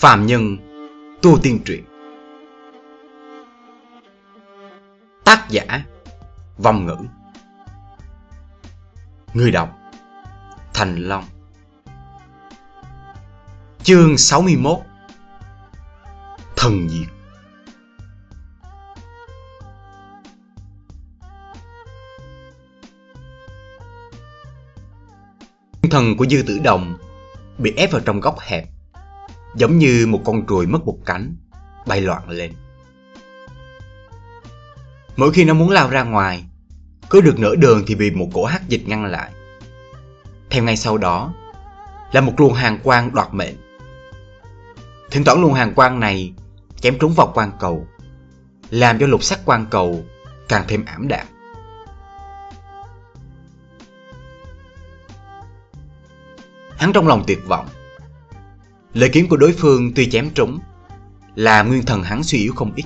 Phàm Nhân, Tu Tiên Truyện. Tác giả Vong Ngữ. Người đọc, Thành Long. Chương 61 Thần Diệt. Thần của Dư Tử Đồng bị ép vào trong góc hẹp giống như một con ruồi mất một cánh, bay loạn lên. Mỗi khi nó muốn lao ra ngoài, cứ được nửa đường thì bị một cổ hắc dịch ngăn lại. Theo ngay sau đó là một luồng hàng quang đoạt mệnh. Thỉnh thoảng luồng hàng quang này chém trúng vào quang cầu, làm cho lục sắc quang cầu càng thêm ảm đạm. Hắn trong lòng tuyệt vọng, Lời kiếm của đối phương tuy chém trúng, Là nguyên thần hắn suy yếu không ít.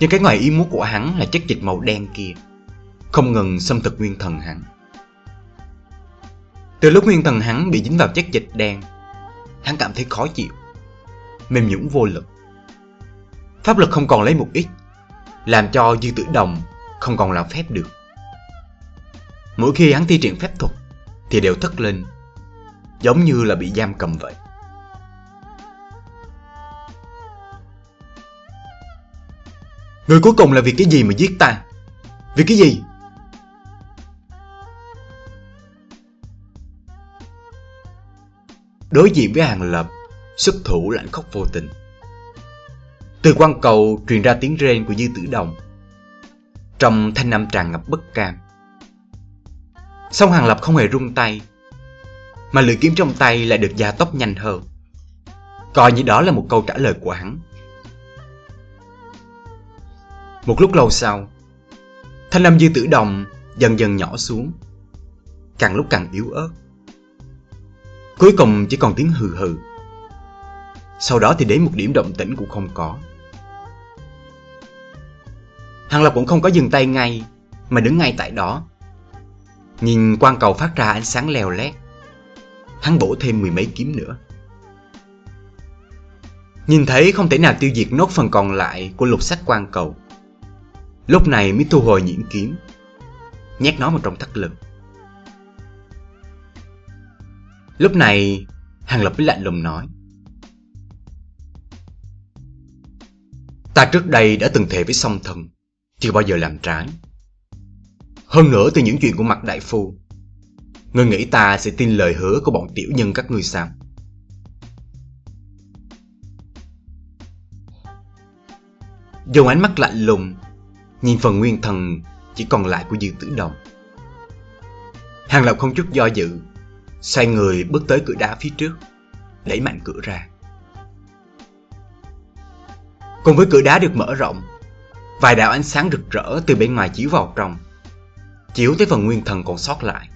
Nhưng cái ngoài ý muốn của hắn là chất dịch màu đen kia, Không ngừng xâm thực nguyên thần hắn. Từ lúc nguyên thần hắn bị dính vào chất dịch đen, Hắn cảm thấy khó chịu, Mềm nhũng vô lực. Pháp lực không còn lấy một ít, Làm cho dư tử đồng không còn làm phép được. Mỗi khi hắn thi triển phép thuật, Thì đều thất lên Giống như là bị giam cầm vậy. Người cuối cùng là vì cái gì mà giết ta? Vì cái gì? Đối diện với hàng lập, xuất thủ lạnh khóc vô tình. Từ quan cầu truyền ra tiếng rên của Dư Tử Đồng. Trong thanh âm tràn ngập bất cam. Song hàng lập không hề rung tay, mà lưỡi kiếm trong tay lại được gia tốc nhanh hơn. Coi như đó là một câu trả lời của hắn. Một lúc lâu sau, thanh âm dư tử đồng dần dần nhỏ xuống, càng lúc càng yếu ớt. Cuối cùng chỉ còn tiếng hừ hừ. Sau đó thì đến một điểm động tĩnh cũng không có. Hàng Lập cũng không có dừng tay ngay, mà đứng ngay tại đó. Nhìn quan cầu phát ra ánh sáng leo lét. Hắn bổ thêm mười mấy kiếm nữa. Nhìn thấy không thể nào tiêu diệt nốt phần còn lại của lục sách quan cầu. Lúc này mới thu hồi nhuyễn kiếm. Nhét nó vào trong thắt lưng. Lúc này, Hàng Lập mới lạnh lùng nói. Ta trước đây đã từng thề với song thần, Chưa bao giờ làm trái. Hơn nữa từ những chuyện của mặt đại phu, Ngươi nghĩ ta sẽ tin lời hứa của bọn tiểu nhân các ngươi sao? Dùng ánh mắt lạnh lùng Nhìn phần nguyên thần chỉ còn lại của Dư Tử Đồng. Hàng Lập không chút do dự Xoay người bước tới cửa đá phía trước, Đẩy mạnh cửa ra. Cùng với cửa đá được mở rộng, Vài đạo ánh sáng rực rỡ từ bên ngoài chiếu vào trong, Chiếu tới phần nguyên thần còn sót lại.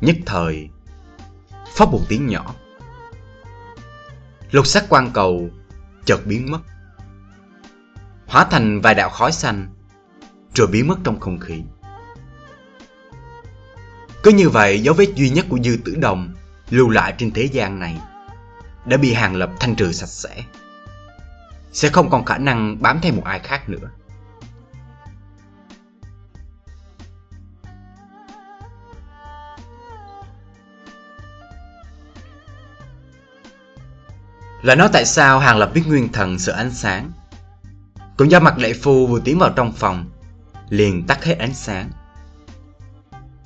Nhất thời Phóc một tiếng nhỏ. Lục sắc quan cầu chợt biến mất hóa thành vài đạo khói xanh, rồi biến mất trong không khí. Cứ như vậy, dấu vết duy nhất của Dư Tử Đồng lưu lại trên thế gian này đã bị Hàng Lập thanh trừ sạch sẽ. Sẽ không còn khả năng bám theo một ai khác nữa. Là nói tại sao Hàng Lập biết nguyên thần sợ ánh sáng cũng do mặt lệ phu vừa tiến vào trong phòng, Liền tắt hết ánh sáng.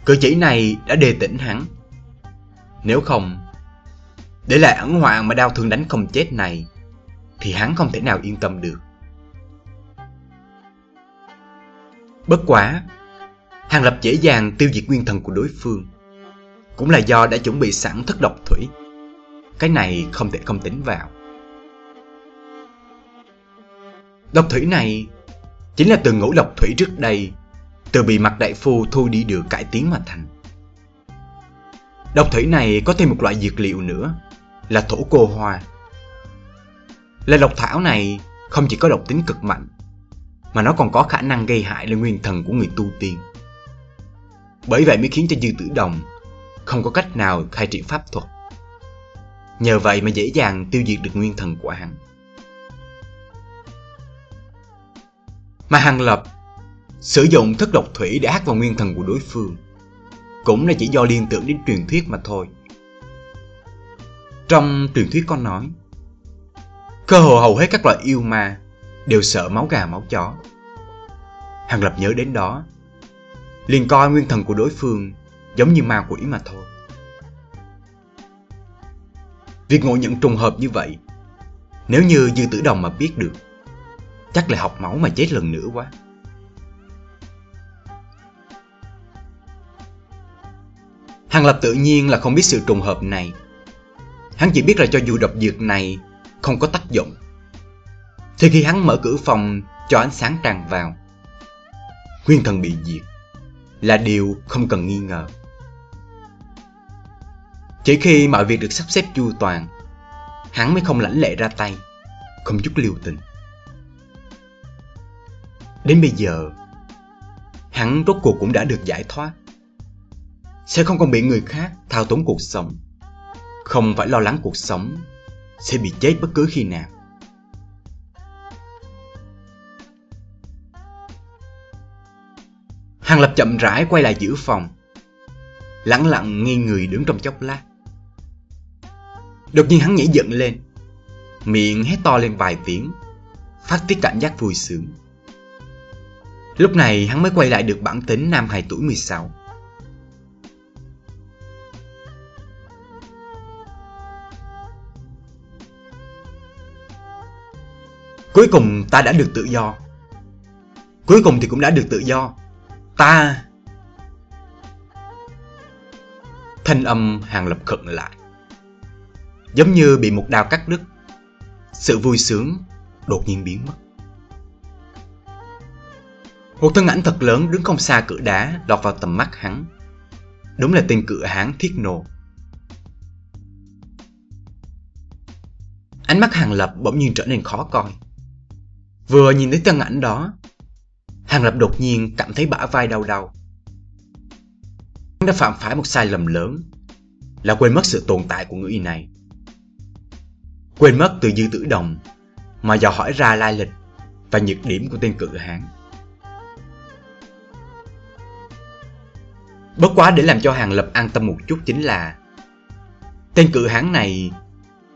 Cử chỉ này đã đề tỉnh hắn. Nếu không, Để lại ẩn hoạn mà đau thương đánh không chết này, Thì hắn không thể nào yên tâm được. Bất quá, Hàng Lập dễ dàng tiêu diệt nguyên thần của đối phương. Cũng là do đã chuẩn bị sẵn thất độc thủy. Cái này không thể không tính vào. Độc thủy này chính là từ ngũ độc thủy trước đây, từ bị mặt đại phu thu đi được cải tiến mà thành. Độc thủy này có thêm một loại dược liệu nữa, là thổ cô hoa. Loại độc thảo này không chỉ có độc tính cực mạnh, mà nó còn có khả năng gây hại lên nguyên thần của người tu tiên. Bởi vậy mới khiến cho Dư Tử Đồng không có cách nào khai triển pháp thuật. Nhờ vậy mà dễ dàng tiêu diệt được nguyên thần của hắn. Mà Hàng Lập sử dụng thức độc thủy để hắt vào nguyên thần của đối phương cũng là chỉ do liên tưởng đến truyền thuyết mà thôi. Trong truyền thuyết có nói, cơ hồ hầu hết các loại yêu ma đều sợ máu gà máu chó. Hàng Lập nhớ đến đó, liền coi nguyên thần của đối phương giống như ma quỷ mà thôi. Việc ngộ nhận trùng hợp như vậy, nếu như Dư Tử Đồng mà biết được, chắc là học máu mà chết lần nữa quá. Hàng Lập tự nhiên là không biết sự trùng hợp này. Hắn chỉ biết là cho dù độc dược này không có tác dụng, thì khi hắn mở cửa phòng cho ánh sáng tràn vào, nguyên thần bị diệt là điều không cần nghi ngờ. Chỉ khi mọi việc được sắp xếp chu toàn, hắn mới không lãnh lệ ra tay, không chút liều tình. Đến bây giờ, hắn rốt cuộc cũng đã được giải thoát. Sẽ không còn bị người khác thao túng cuộc sống, không phải lo lắng cuộc sống sẽ bị chết bất cứ khi nào. Hàng Lập chậm rãi quay lại giữ phòng, lặng lặng nghi người đứng trong chốc lát. Đột nhiên hắn nhảy dựng lên Miệng hét to lên vài tiếng Phát tiết cảm giác vui sướng Lúc này hắn mới quay lại được bản tính nam hài tuổi 16 Cuối cùng ta đã được tự do Cuối cùng thì cũng đã được tự do Ta Thanh âm hàng lập khựng lại giống như bị một đao cắt đứt. Sự vui sướng đột nhiên biến mất. Một thân ảnh thật lớn đứng không xa cửa đá lọt vào tầm mắt hắn. Đúng là tên cửa hán Thiết Nô. Ánh mắt Hàng Lập bỗng nhiên trở nên khó coi. Vừa nhìn thấy thân ảnh đó, Hàng Lập đột nhiên cảm thấy bả vai đau đau. Hắn đã phạm phải một sai lầm lớn, là quên mất sự tồn tại của người này. Quên mất từ dư tử đồng Mà dò hỏi ra lai lịch Và nhược điểm của tên cự hán Bất quá để làm cho Hàng Lập an tâm một chút chính là Tên cự hán này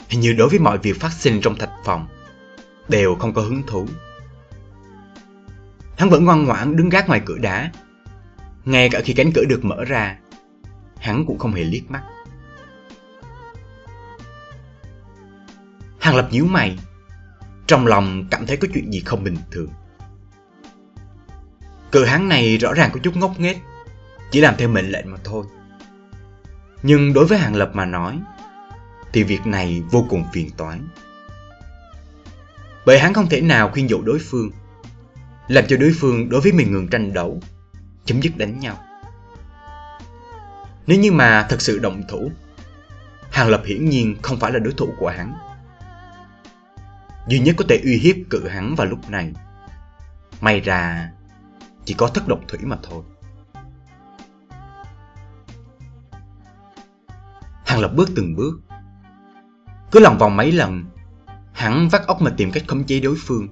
Hình như đối với mọi việc phát sinh trong thạch phòng Đều không có hứng thú. Hắn vẫn ngoan ngoãn đứng gác ngoài cửa đá. Ngay cả khi cánh cửa được mở ra, Hắn cũng không hề liếc mắt. Hàng Lập nhíu mày, Trong lòng cảm thấy có chuyện gì không bình thường. Cự hán này rõ ràng có chút ngốc nghếch. Chỉ làm theo mệnh lệnh mà thôi Nhưng đối với Hàng Lập mà nói, Thì việc này vô cùng phiền toái Bởi hắn không thể nào khuyên dụ đối phương, Làm cho đối phương đối với mình ngừng tranh đấu, Chấm dứt đánh nhau Nếu như mà thật sự động thủ, Hàng Lập hiển nhiên không phải là đối thủ của hắn duy nhất có thể uy hiếp cự hắn vào lúc này. May ra chỉ có thất độc thủy mà thôi. Hàng lập bước từng bước. Cứ lòng vòng mấy lần, hắn vắt óc mà tìm cách khống chế đối phương.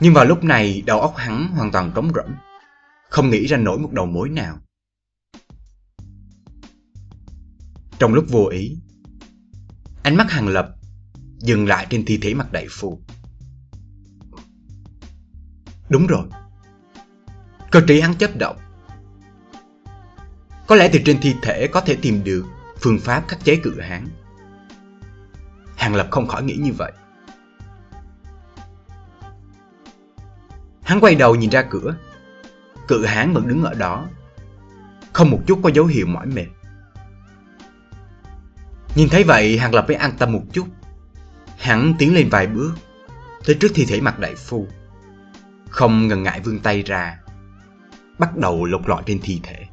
Nhưng vào lúc này đầu óc hắn hoàn toàn trống rỗng, không nghĩ ra nổi một đầu mối nào. Trong lúc vô ý, ánh mắt Hàng Lập dừng lại trên thi thể mặt đại phu. Đúng rồi. Cơ trí hắn chấp động. Có lẽ từ trên thi thể có thể tìm được phương pháp khắc chế cự hán. Hàng Lập không khỏi nghĩ như vậy. Hắn quay đầu nhìn ra cửa. Cự hán vẫn đứng ở đó. Không một chút có dấu hiệu mỏi mệt. Nhìn thấy vậy, Hàng Lập mới an tâm một chút Hắn tiến lên vài bước, Tới trước thi thể mặt đại phu Không ngần ngại vươn tay ra, Bắt đầu lục lọi trên thi thể